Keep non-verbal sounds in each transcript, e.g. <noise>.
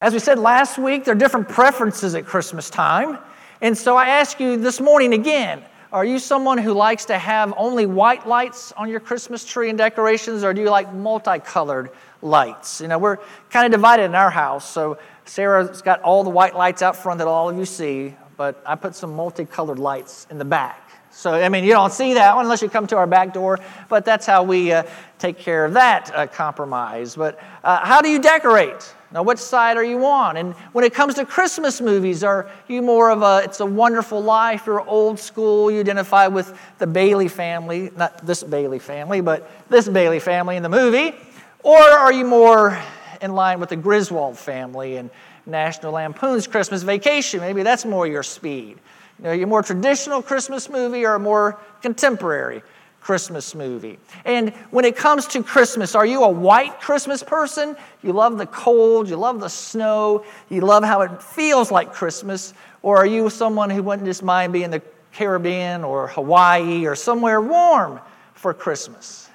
As we said last week, there are different preferences at Christmas time. And so I ask you this morning again are you someone who likes to have only white lights on your Christmas tree and decorations, or do you like multicolored lights? You know, we're kind of divided in our house. So Sarah's got all the white lights out front that all of you see, but I put some multicolored lights in the back. So, I mean, you don't see that unless you come to our back door, but that's how we uh, take care of that uh, compromise. But uh, how do you decorate? Now, which side are you on? And when it comes to Christmas movies, are you more of a It's a Wonderful Life, you're old school, you identify with the Bailey family, not this Bailey family, but this Bailey family in the movie? Or are you more in line with the Griswold family and National Lampoon's Christmas Vacation? Maybe that's more your speed. You know, you more traditional Christmas movie or more contemporary Christmas movie. And when it comes to Christmas, are you a white Christmas person? You love the cold, you love the snow, you love how it feels like Christmas? Or are you someone who wouldn't just mind being in the Caribbean or Hawaii or somewhere warm for Christmas?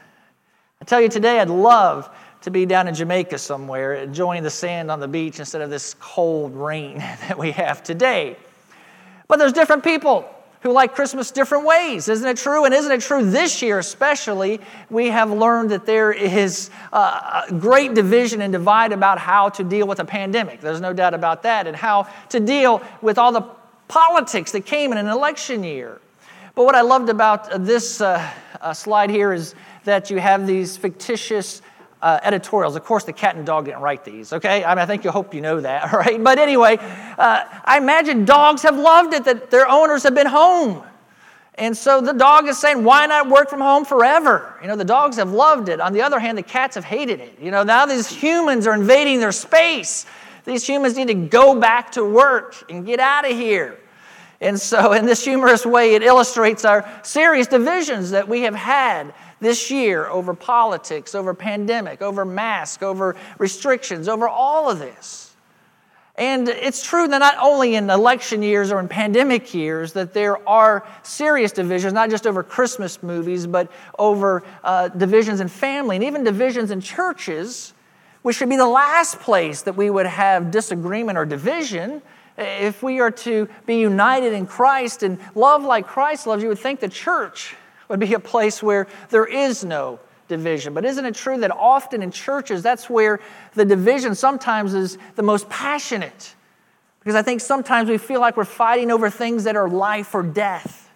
I tell you today, I'd love to be down in Jamaica somewhere, enjoying the sand on the beach instead of this cold rain <laughs> that we have today. But there's different people who like Christmas different ways. Isn't it true? And isn't it true this year, especially? We have learned that there is a great division and divide about how to deal with a pandemic. There's no doubt about that, and how to deal with all the politics that came in an election year. But what I loved about this uh, uh, slide here is that you have these fictitious uh, editorials. Of course, the cat and dog didn't write these, okay? I, mean, I think you hope you know that, <laughs> right? But anyway, uh, I imagine dogs have loved it that their owners have been home. And so the dog is saying, why not work from home forever? You know, the dogs have loved it. On the other hand, the cats have hated it. You know, now these humans are invading their space. These humans need to go back to work and get out of here. And so, in this humorous way, it illustrates our serious divisions that we have had this year over politics, over pandemic, over mask, over restrictions, over all of this. And it's true that not only in election years or in pandemic years that there are serious divisions, not just over Christmas movies, but over uh, divisions in family and even divisions in churches, which should be the last place that we would have disagreement or division. If we are to be united in Christ and love like Christ loves, you would think the church would be a place where there is no division. But isn't it true that often in churches, that's where the division sometimes is the most passionate? Because I think sometimes we feel like we're fighting over things that are life or death.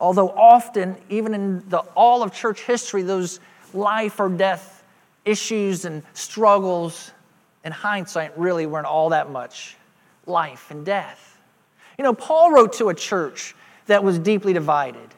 Although often, even in the, all of church history, those life or death issues and struggles, in hindsight, really weren't all that much life and death. You know, Paul wrote to a church that was deeply divided.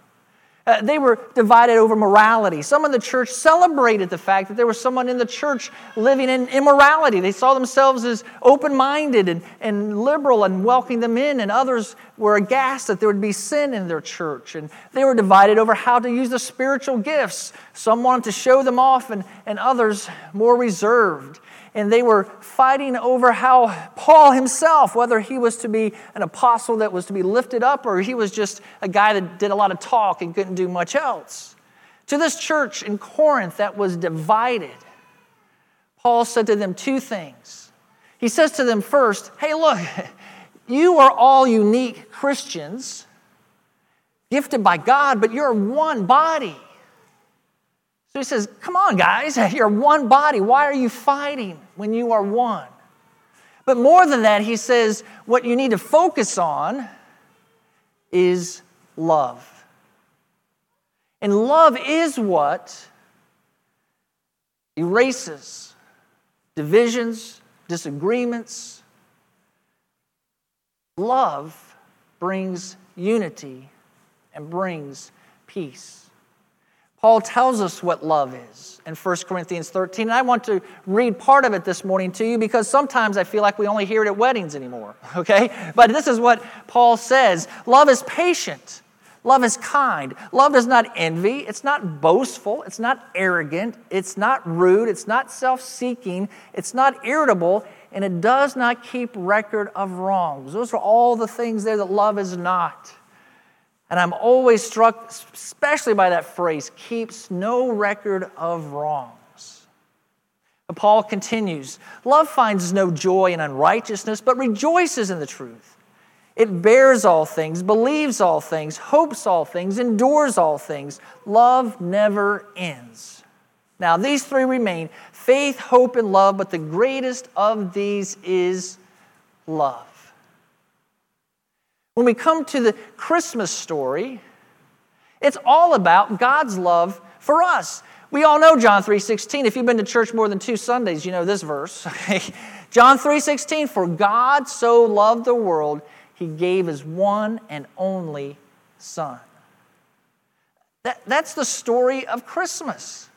Uh, they were divided over morality. Some in the church celebrated the fact that there was someone in the church living in immorality. They saw themselves as open minded and, and liberal and welcoming them in, and others were aghast that there would be sin in their church. And they were divided over how to use the spiritual gifts. Some wanted to show them off, and, and others more reserved and they were fighting over how Paul himself, whether he was to be an apostle that was to be lifted up or he was just a guy that did a lot of talk and couldn't do much else. To this church in Corinth that was divided, Paul said to them two things. He says to them first, Hey, look, <laughs> you are all unique Christians, gifted by God, but you're one body. So he says, Come on, guys, <laughs> you're one body. Why are you fighting when you are one? But more than that, he says, What you need to focus on is love. And love is what erases divisions, disagreements. Love brings unity and brings peace. Paul tells us what love is in 1 Corinthians 13. And I want to read part of it this morning to you because sometimes I feel like we only hear it at weddings anymore, <laughs> okay? But this is what Paul says. Love is patient, love is kind, love does not envy, it's not boastful, it's not arrogant, it's not rude, it's not self seeking, it's not irritable, and it does not keep record of wrongs. Those are all the things there that love is not. And I'm always struck, especially by that phrase, keeps no record of wrongs. But Paul continues Love finds no joy in unrighteousness, but rejoices in the truth. It bears all things, believes all things, hopes all things, endures all things. Love never ends. Now, these three remain faith, hope, and love, but the greatest of these is love. When we come to the Christmas story, it's all about God's love for us. We all know John 3:16. If you've been to church more than 2 Sundays, you know this verse. <laughs> John 3:16, for God so loved the world, he gave his one and only son. That, that's the story of Christmas.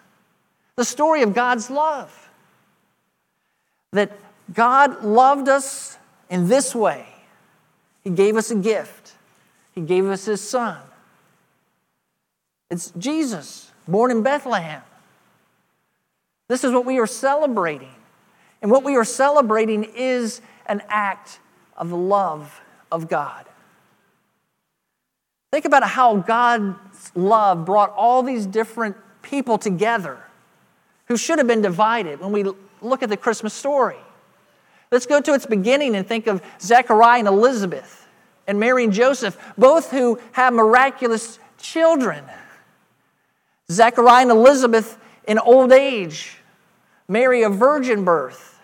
The story of God's love. That God loved us in this way. He gave us a gift. He gave us his son. It's Jesus, born in Bethlehem. This is what we are celebrating. And what we are celebrating is an act of the love of God. Think about how God's love brought all these different people together who should have been divided when we look at the Christmas story. Let's go to its beginning and think of Zechariah and Elizabeth and Mary and Joseph, both who have miraculous children. Zechariah and Elizabeth in old age, Mary a virgin birth.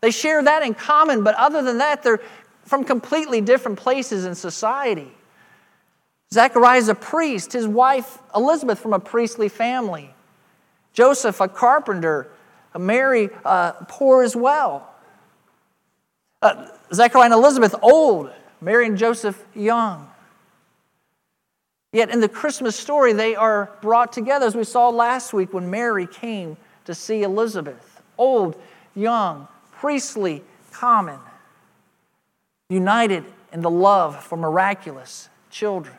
They share that in common, but other than that, they're from completely different places in society. Zechariah is a priest, his wife Elizabeth from a priestly family. Joseph, a carpenter, Mary, uh, poor as well. Uh, Zechariah and Elizabeth, old, Mary and Joseph, young. Yet in the Christmas story, they are brought together, as we saw last week when Mary came to see Elizabeth. Old, young, priestly, common, united in the love for miraculous children.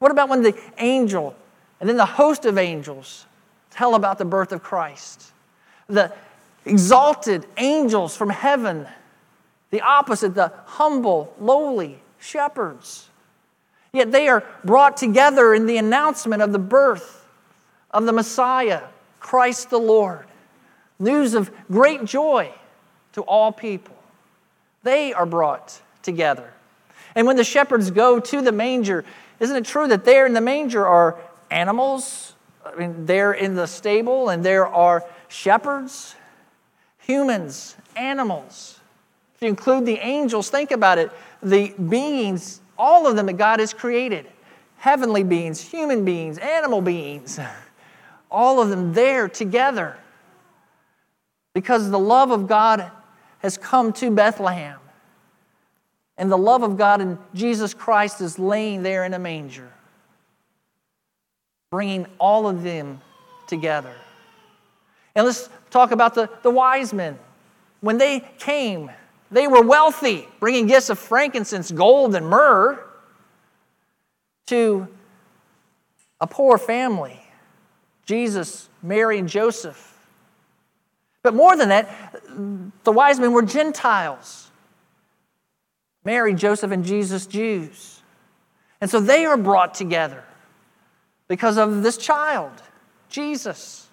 What about when the angel and then the host of angels tell about the birth of Christ? The exalted angels from heaven, the opposite, the humble, lowly shepherds Yet they are brought together in the announcement of the birth of the Messiah, Christ the Lord. News of great joy to all people. They are brought together. And when the shepherds go to the manger, isn't it true that there in the manger are animals? I mean, there in the stable, and there are shepherds, humans, animals. If you include the angels, think about it. The beings all of them that God has created heavenly beings, human beings, animal beings, <laughs> all of them there together. Because the love of God has come to Bethlehem. And the love of God in Jesus Christ is laying there in a manger, bringing all of them together. And let's talk about the, the wise men. When they came, they were wealthy, bringing gifts of frankincense, gold, and myrrh to a poor family Jesus, Mary, and Joseph. But more than that, the wise men were Gentiles Mary, Joseph, and Jesus, Jews. And so they are brought together because of this child, Jesus.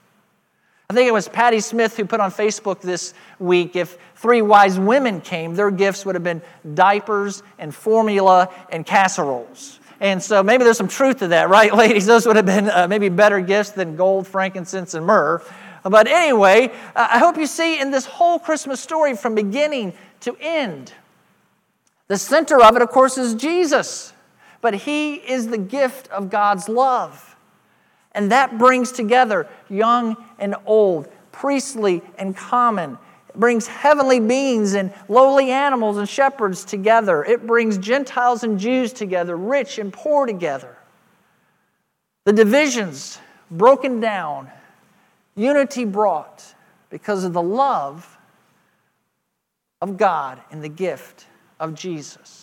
I think it was Patty Smith who put on Facebook this week if three wise women came, their gifts would have been diapers and formula and casseroles. And so maybe there's some truth to that, right, <laughs> ladies? Those would have been uh, maybe better gifts than gold, frankincense, and myrrh. But anyway, uh, I hope you see in this whole Christmas story from beginning to end, the center of it, of course, is Jesus. But he is the gift of God's love. And that brings together young and old, priestly and common. It brings heavenly beings and lowly animals and shepherds together. It brings Gentiles and Jews together, rich and poor together. The divisions broken down, unity brought because of the love of God and the gift of Jesus.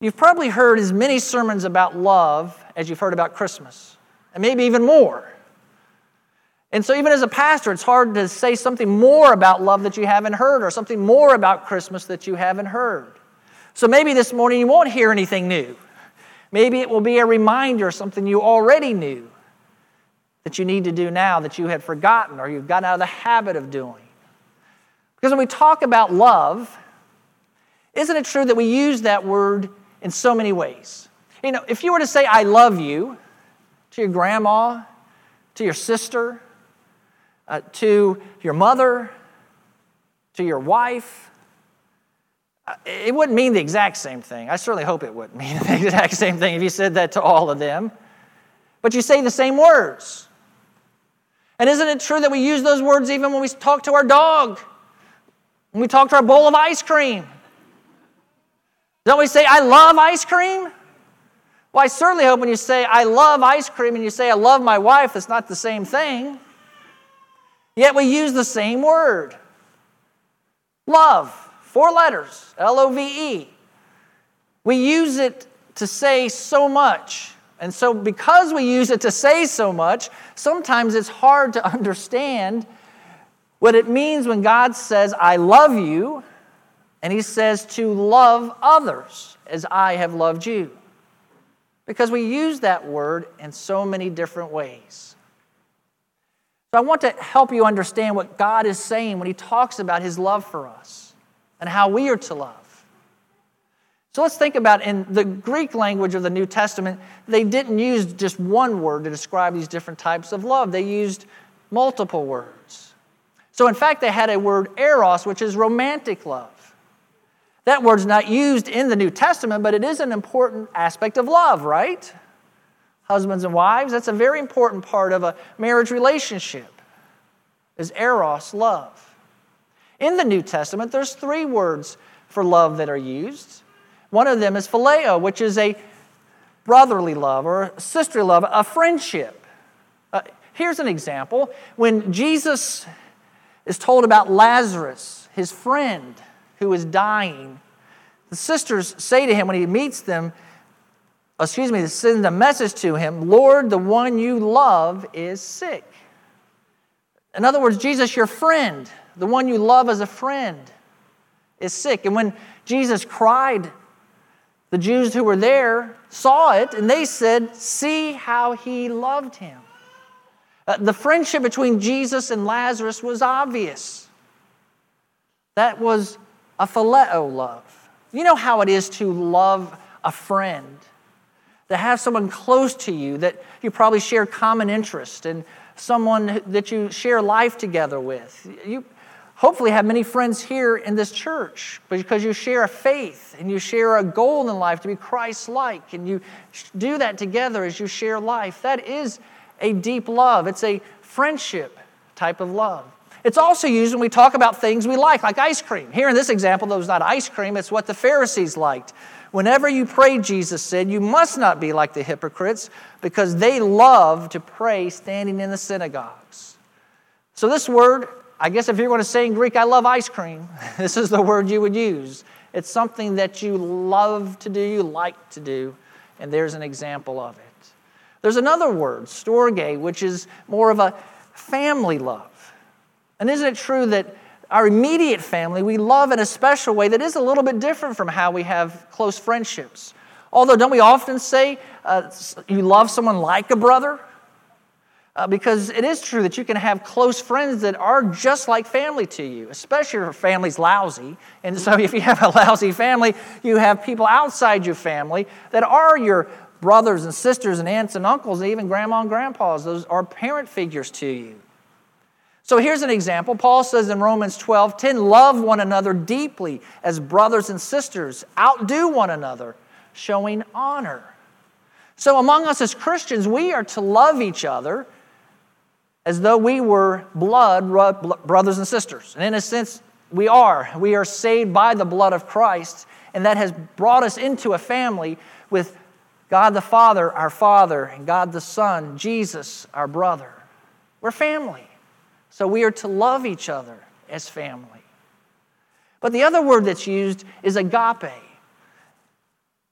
You've probably heard as many sermons about love as you've heard about Christmas, and maybe even more. And so, even as a pastor, it's hard to say something more about love that you haven't heard or something more about Christmas that you haven't heard. So, maybe this morning you won't hear anything new. Maybe it will be a reminder of something you already knew that you need to do now that you had forgotten or you've gotten out of the habit of doing? Because when we talk about love, isn't it true that we use that word in so many ways? You know, if you were to say, I love you to your grandma, to your sister, uh, to your mother, to your wife, uh, it wouldn't mean the exact same thing. I certainly hope it wouldn't <laughs> mean the exact same thing if you said that to all of them. But you say the same words. And isn't it true that we use those words even when we talk to our dog? When we talk to our bowl of ice cream? Don't we say, I love ice cream? Well, I certainly hope when you say, I love ice cream, and you say, I love my wife, it's not the same thing. Yet we use the same word love, four letters, L O V E. We use it to say so much. And so, because we use it to say so much, sometimes it's hard to understand what it means when God says, I love you, and He says to love others as I have loved you. Because we use that word in so many different ways. So I want to help you understand what God is saying when He talks about His love for us and how we are to love. So let's think about in the Greek language of the New Testament, they didn't use just one word to describe these different types of love, they used multiple words. So, in fact, they had a word eros, which is romantic love. That word's not used in the New Testament, but it is an important aspect of love, right? husbands and wives. That's a very important part of a marriage relationship is eros, love. In the New Testament, there's three words for love that are used. One of them is phileo, which is a brotherly love or sisterly love, a friendship. Uh, here's an example. When Jesus is told about Lazarus, his friend who is dying, the sisters say to him when he meets them, excuse me, send a message to him Lord, the one you love is sick. In other words, Jesus, your friend, the one you love as a friend, is sick. And when Jesus cried, the Jews who were there saw it and they said, See how he loved him. Uh, the friendship between Jesus and Lazarus was obvious. That was a phileo love. You know how it is to love a friend to have someone close to you that you probably share common interest and someone that you share life together with. You hopefully have many friends here in this church because you share a faith and you share a goal in life to be Christ like, and you do that together as you share life. That is a deep love, it's a friendship type of love. It's also used when we talk about things we like, like ice cream. Here in this example, though, it's not ice cream, it's what the Pharisees liked. Whenever you pray, Jesus said, you must not be like the hypocrites because they love to pray standing in the synagogues. So, this word, I guess if you're going to say in Greek, I love ice cream, <laughs> this is the word you would use. It's something that you love to do, you like to do, and there's an example of it. There's another word, storge, which is more of a family love. And isn't it true that our immediate family, we love in a special way that is a little bit different from how we have close friendships. Although, don't we often say uh, you love someone like a brother? Uh, because it is true that you can have close friends that are just like family to you, especially if your family's lousy. And so, <laughs> if you have a lousy family, you have people outside your family that are your brothers and sisters and aunts and uncles, and even grandma and grandpas. Those are parent figures to you. So here's an example. Paul says in Romans 12 10, love one another deeply as brothers and sisters, outdo one another, showing honor. So among us as Christians, we are to love each other as though we were blood brothers and sisters. And in a sense, we are. We are saved by the blood of Christ, and that has brought us into a family with God the Father, our Father, and God the Son, Jesus, our brother. We're family. So we are to love each other as family. But the other word that's used is agape.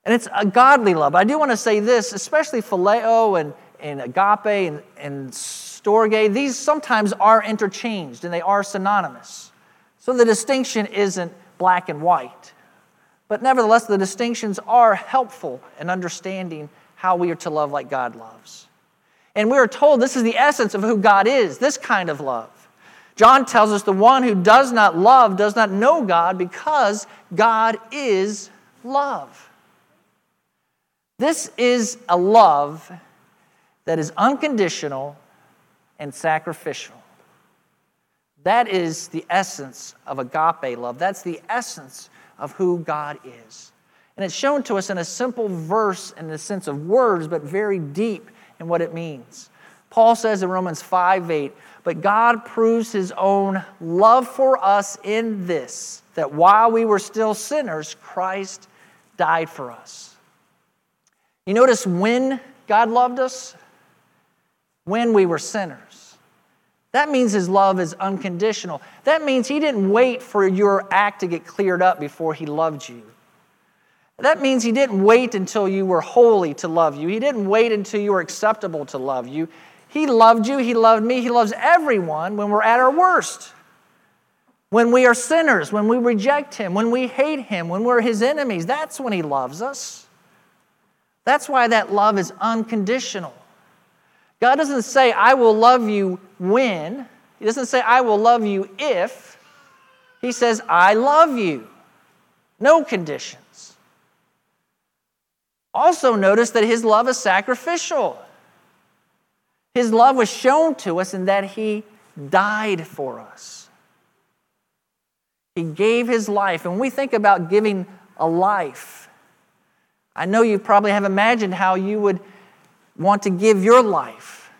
And it's a godly love. I do want to say this, especially phileo and, and agape and, and storge, these sometimes are interchanged and they are synonymous. So the distinction isn't black and white. But nevertheless, the distinctions are helpful in understanding how we are to love like God loves. And we are told this is the essence of who God is, this kind of love. John tells us the one who does not love does not know God because God is love. This is a love that is unconditional and sacrificial. That is the essence of agape love. That's the essence of who God is. And it's shown to us in a simple verse in the sense of words, but very deep in what it means. Paul says in Romans 5 8, but God proves his own love for us in this, that while we were still sinners, Christ died for us. You notice when God loved us? When we were sinners. That means his love is unconditional. That means he didn't wait for your act to get cleared up before he loved you. That means he didn't wait until you were holy to love you. He didn't wait until you were acceptable to love you. He loved you, He loved me, He loves everyone when we're at our worst. When we are sinners, when we reject Him, when we hate Him, when we're His enemies, that's when He loves us. That's why that love is unconditional. God doesn't say, I will love you when. He doesn't say, I will love you if. He says, I love you. No conditions. Also, notice that His love is sacrificial. His love was shown to us in that He died for us. He gave His life. And when we think about giving a life, I know you probably have imagined how you would want to give your life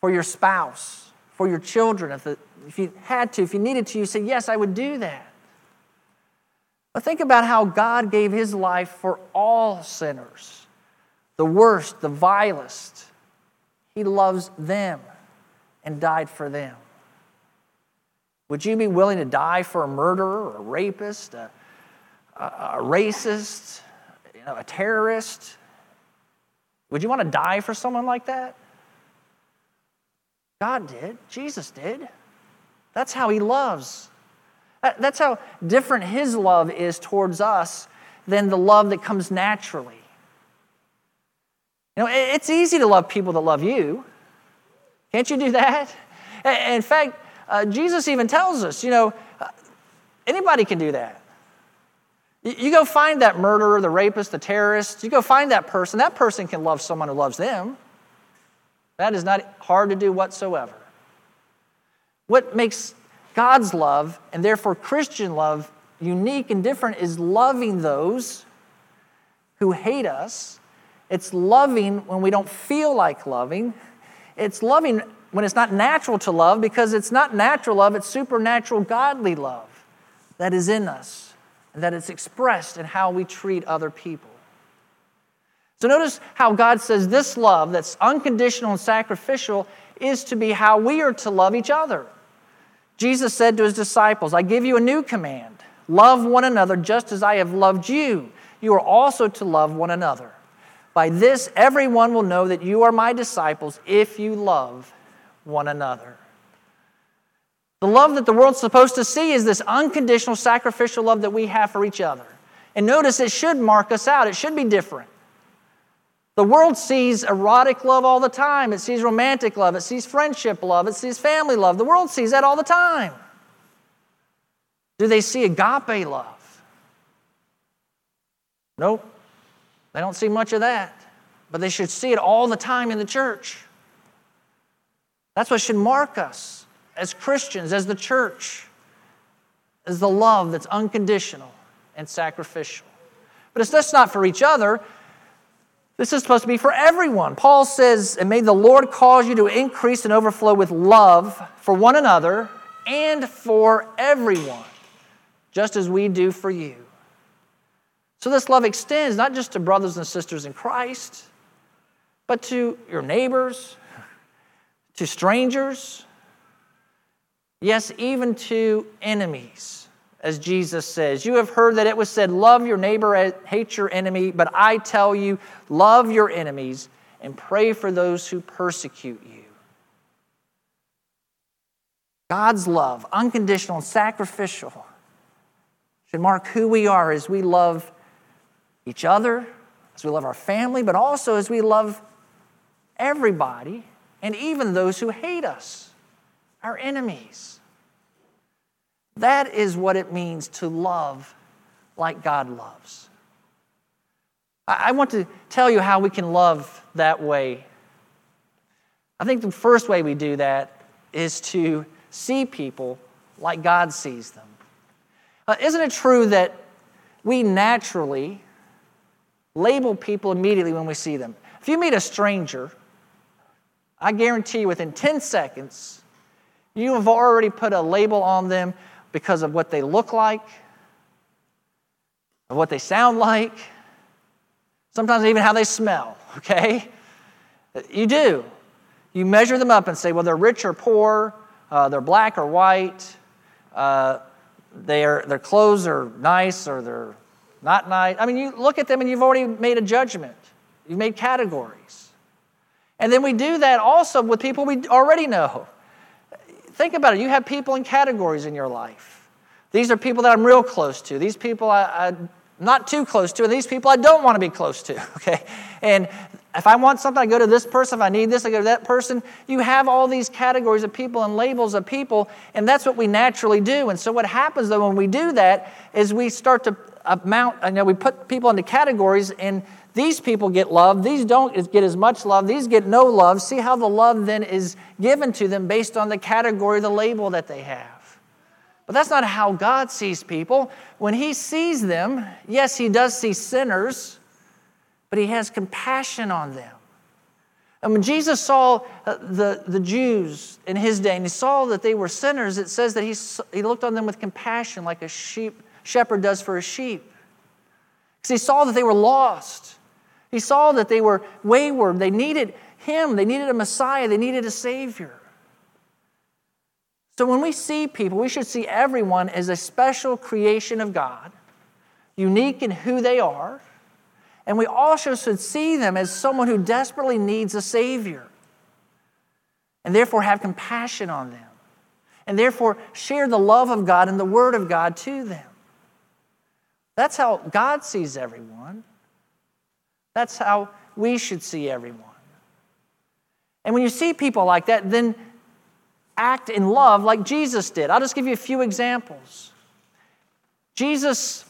for your spouse, for your children. If, if you had to, if you needed to, you say, Yes, I would do that. But think about how God gave His life for all sinners the worst, the vilest he loves them and died for them. Would you be willing to die for a murderer, a rapist, a, a, racist, you know, a terrorist? Would you want to die for someone like that? God did. Jesus did. That's how he loves. That's how different his love is towards us than the love that comes naturally. You know, it's easy to love people that love you. Can't you do that? <laughs> In fact, uh, Jesus even tells us, you know, uh, anybody can do that. You, you go find that murderer, the rapist, the terrorist, you go find that person. That person can love someone who loves them. That is not hard to do whatsoever. What makes God's love, and therefore Christian love, unique and different is loving those who hate us it's loving when we don't feel like loving. It's loving when it's not natural to love because it's not natural love, it's supernatural, godly love that is in us and that it's expressed in how we treat other people. So notice how God says this love that's unconditional and sacrificial is to be how we are to love each other. Jesus said to his disciples, I give you a new command love one another just as I have loved you. You are also to love one another. By this, everyone will know that you are my disciples if you love one another. The love that the world's supposed to see is this unconditional sacrificial love that we have for each other. And notice it should mark us out, it should be different. The world sees erotic love all the time. It sees romantic love. It sees friendship love. It sees family love. The world sees that all the time. Do they see agape love? Nope. They don't see much of that, but they should see it all the time in the church. That's what should mark us as Christians, as the church, as the love that's unconditional and sacrificial. But it's just not for each other. This is supposed to be for everyone. Paul says, And may the Lord cause you to increase and overflow with love for one another and for everyone, just as we do for you. So this love extends not just to brothers and sisters in Christ, but to your neighbors, to strangers, yes, even to enemies. As Jesus says, You have heard that it was said, Love your neighbor, and hate your enemy, but I tell you, love your enemies and pray for those who persecute you. God's love, unconditional and sacrificial, should mark who we are as we love each other, as we love our family, but also as we love everybody and even those who hate us, our enemies. That is what it means to love like God loves. I want to tell you how we can love that way. I think the first way we do that is to see people like God sees them. Uh, isn't it true that we naturally label people immediately when we see them? If you meet a stranger, I guarantee you within 10 seconds, you have already put a label on them because of what they look like, of what they sound like, sometimes even how they smell, <laughs> okay? You do. You measure them up and say, well, they're rich or poor, uh, they're black or white, uh, their, their clothes are nice or they're not nice. I mean, you look at them and you've already made a judgment, you've made categories. And then we do that also with people we already know. Think about it. You have people in categories in your life. These are people that I'm real close to. These people I, am not too close to, and these people I don't want to be close to. <laughs> Okay, and if I want something, I go to this person. If I need this, I go to that person. You have all these categories of people and labels of people, and that's what we naturally do. And so, what happens though when we do that is we start to amount, you know, we put people into categories, and these people get love, these don't get as much love, these get no love. See how the love then is given to them based on the category, the label that they have. But that's not how God sees people. When He sees them, yes, He does see sinners but he has compassion on them. And when Jesus saw uh, the, the Jews in his day and he saw that they were sinners, it says that he, he looked on them with compassion like a sheep, shepherd does for a sheep. Because he saw that they were lost. He saw that they were wayward. They needed him, they needed a Messiah, they needed a Savior. So when we see people, we should see everyone as a special creation of God, unique in who they are and we also should see them as someone who desperately needs a Savior. And therefore have compassion on them. And therefore share the love of God and the Word of God to them. That's how God sees everyone. That's how we should see everyone. And when you see people like that, then act in love like Jesus did. I'll just give you a few examples. Jesus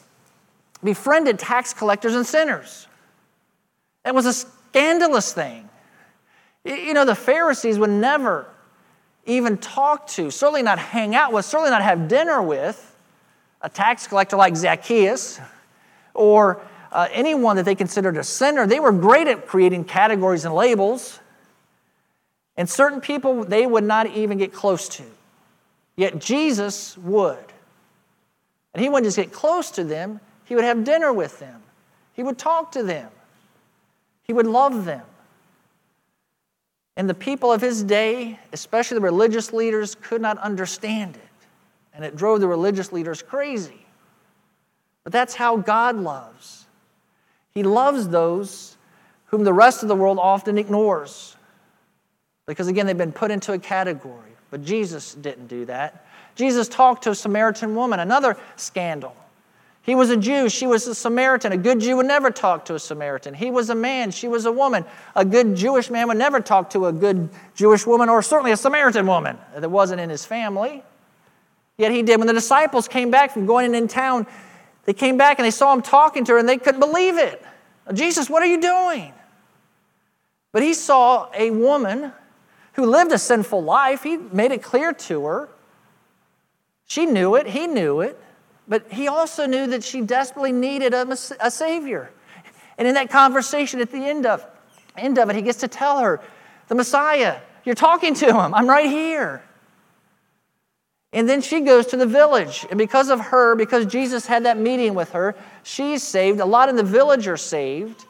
befriended tax collectors and sinners. That was a scandalous thing. You know, the Pharisees would never even talk to, certainly not hang out with, certainly not have dinner with a tax collector like Zacchaeus or uh, anyone that they considered a sinner. They were great at creating categories and labels. And certain people they would not even get close to. Yet Jesus would. And he wouldn't just get close to them, he would have dinner with them, he would talk to them, he would love them. And the people of his day, especially the religious leaders, could not understand it. And it drove the religious leaders crazy. But that's how God loves. He loves those whom the rest of the world often ignores. Because again, they've been put into a category. But Jesus didn't do that. Jesus talked to a Samaritan woman, another scandal. He was a Jew, she was a Samaritan. A good Jew would never talk to a Samaritan. He was a man, she was a woman. A good Jewish man would never talk to a good Jewish woman, or certainly a Samaritan woman that wasn't in his family. Yet he did. When the disciples came back from going in town, they came back and they saw him talking to her and they couldn't believe it. Jesus, what are you doing? But he saw a woman who lived a sinful life. He made it clear to her. She knew it, he knew it. But he also knew that she desperately needed a, a Savior. And in that conversation at the end of, end of it, he gets to tell her, The Messiah, you're talking to him, I'm right here. And then she goes to the village. And because of her, because Jesus had that meeting with her, she's saved. A lot in the village are saved.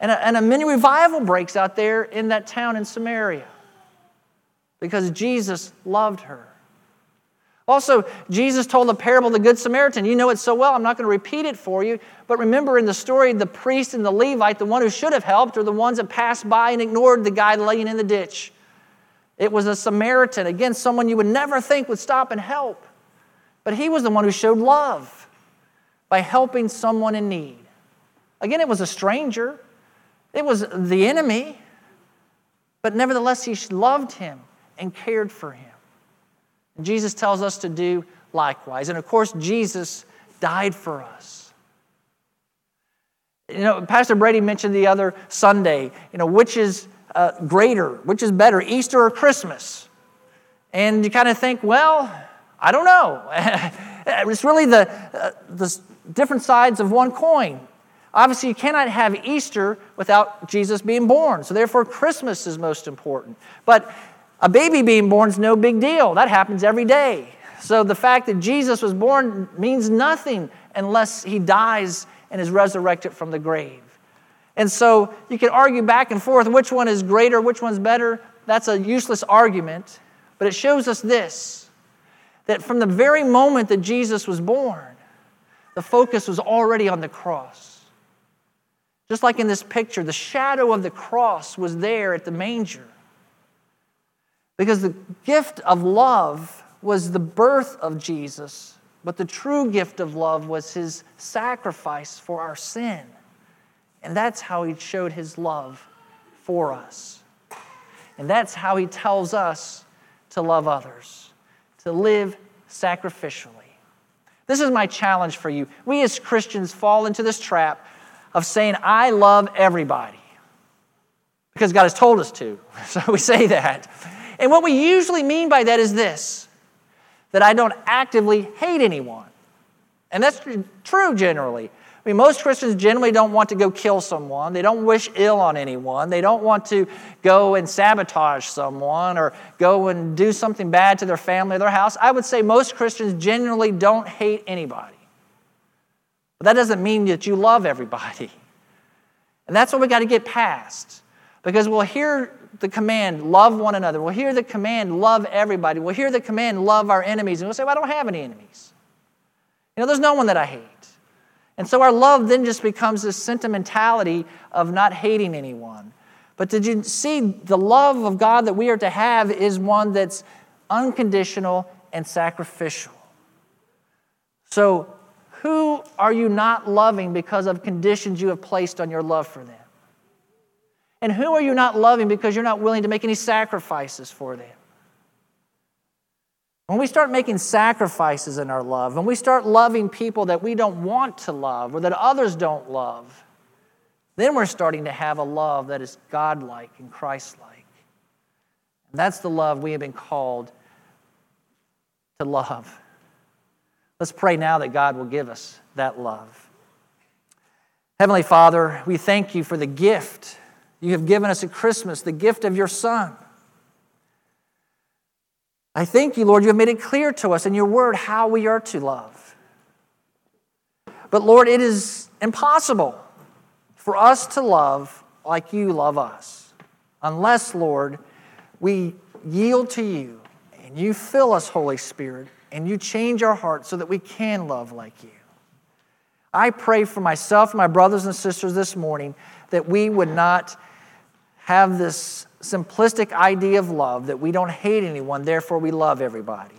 And a, and a mini revival breaks out there in that town in Samaria because Jesus loved her. Also, Jesus told the parable of the Good Samaritan. You know it so well, I'm not going to repeat it for you. But remember in the story, the priest and the Levite, the one who should have helped, are the ones that passed by and ignored the guy laying in the ditch. It was a Samaritan, again, someone you would never think would stop and help. But he was the one who showed love by helping someone in need. Again, it was a stranger, it was the enemy. But nevertheless, he loved him and cared for him. Jesus tells us to do likewise. And of course, Jesus died for us. You know, Pastor Brady mentioned the other Sunday, you know, which is uh, greater, which is better, Easter or Christmas? And you kind of think, well, I don't know. <laughs> it's really the, uh, the different sides of one coin. Obviously, you cannot have Easter without Jesus being born. So, therefore, Christmas is most important. But a baby being born is no big deal. That happens every day. So, the fact that Jesus was born means nothing unless he dies and is resurrected from the grave. And so, you can argue back and forth which one is greater, which one's better. That's a useless argument. But it shows us this that from the very moment that Jesus was born, the focus was already on the cross. Just like in this picture, the shadow of the cross was there at the manger. Because the gift of love was the birth of Jesus, but the true gift of love was his sacrifice for our sin. And that's how he showed his love for us. And that's how he tells us to love others, to live sacrificially. This is my challenge for you. We as Christians fall into this trap of saying, I love everybody because God has told us to. <laughs> So we say that. And what we usually mean by that is this that I don't actively hate anyone. And that's true generally. I mean, most Christians generally don't want to go kill someone. They don't wish ill on anyone. They don't want to go and sabotage someone or go and do something bad to their family or their house. I would say most Christians generally don't hate anybody. But that doesn't mean that you love everybody. And that's what we got to get past. Because we'll hear the command, love one another. We'll hear the command, love everybody. We'll hear the command, love our enemies. And we'll say, well, I don't have any enemies. You know, there's no one that I hate. And so our love then just becomes this sentimentality of not hating anyone. But did you see the love of God that we are to have is one that's unconditional and sacrificial? So, who are you not loving because of conditions you have placed on your love for them? And who are you not loving because you're not willing to make any sacrifices for them? When we start making sacrifices in our love, when we start loving people that we don't want to love or that others don't love, then we're starting to have a love that is godlike and Christ-like. And that's the love we have been called to love. Let's pray now that God will give us that love. Heavenly Father, we thank you for the gift you have given us at Christmas, the gift of your Son. I thank you, Lord, you have made it clear to us in your word how we are to love. But Lord, it is impossible for us to love like you love us unless, Lord, we yield to you and you fill us, Holy Spirit, and you change our hearts so that we can love like you. I pray for myself and my brothers and sisters this morning that we would not have this simplistic idea of love that we don't hate anyone, therefore we love everybody.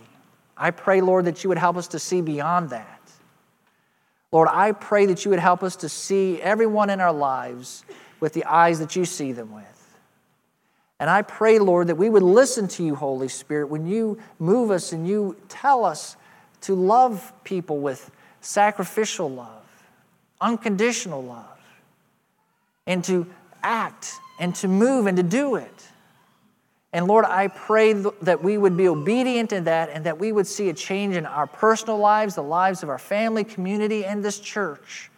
I pray, Lord, that you would help us to see beyond that. Lord, I pray that you would help us to see everyone in our lives with the eyes that you see them with. And I pray, Lord, that we would listen to you, Holy Spirit, when you move us and you tell us to love people with sacrificial love, unconditional love, and to act and to move and to do it. And Lord, I pray that we would be obedient in that and that we would see a change in our personal lives, the lives of our family, community, and this church,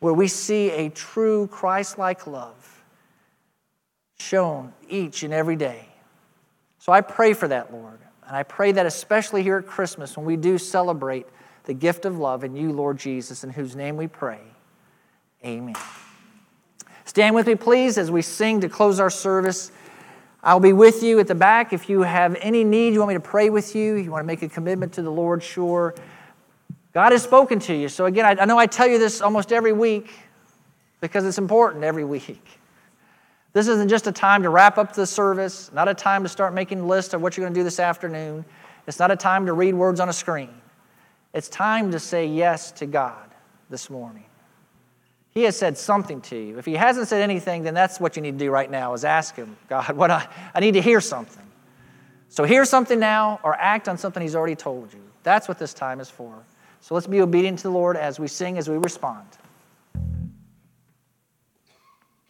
where we see a true Christ like love shown each and every day. So I pray for that, Lord. And I pray that especially here at Christmas when we do celebrate the gift of love in you, Lord Jesus, in whose name we pray. Amen. Stand with me, please, as we sing to close our service. I'll be with you at the back. If you have any need, you want me to pray with you, you want to make a commitment to the Lord, sure. God has spoken to you. So, again, I, know I tell you this almost every week because it's important every week. This isn't just a time to wrap up the service, not a time to start making lists of what you're going to do this afternoon. It's not a time to read words on a screen. It's time to say yes to God this morning. He has said something to you. If he hasn't said anything, then that's what you need to do right now is ask him, God, what I, I need to hear something. So hear something now or act on something he's already told you. That's what this time is for. So let's be obedient to the Lord as we sing, as we respond.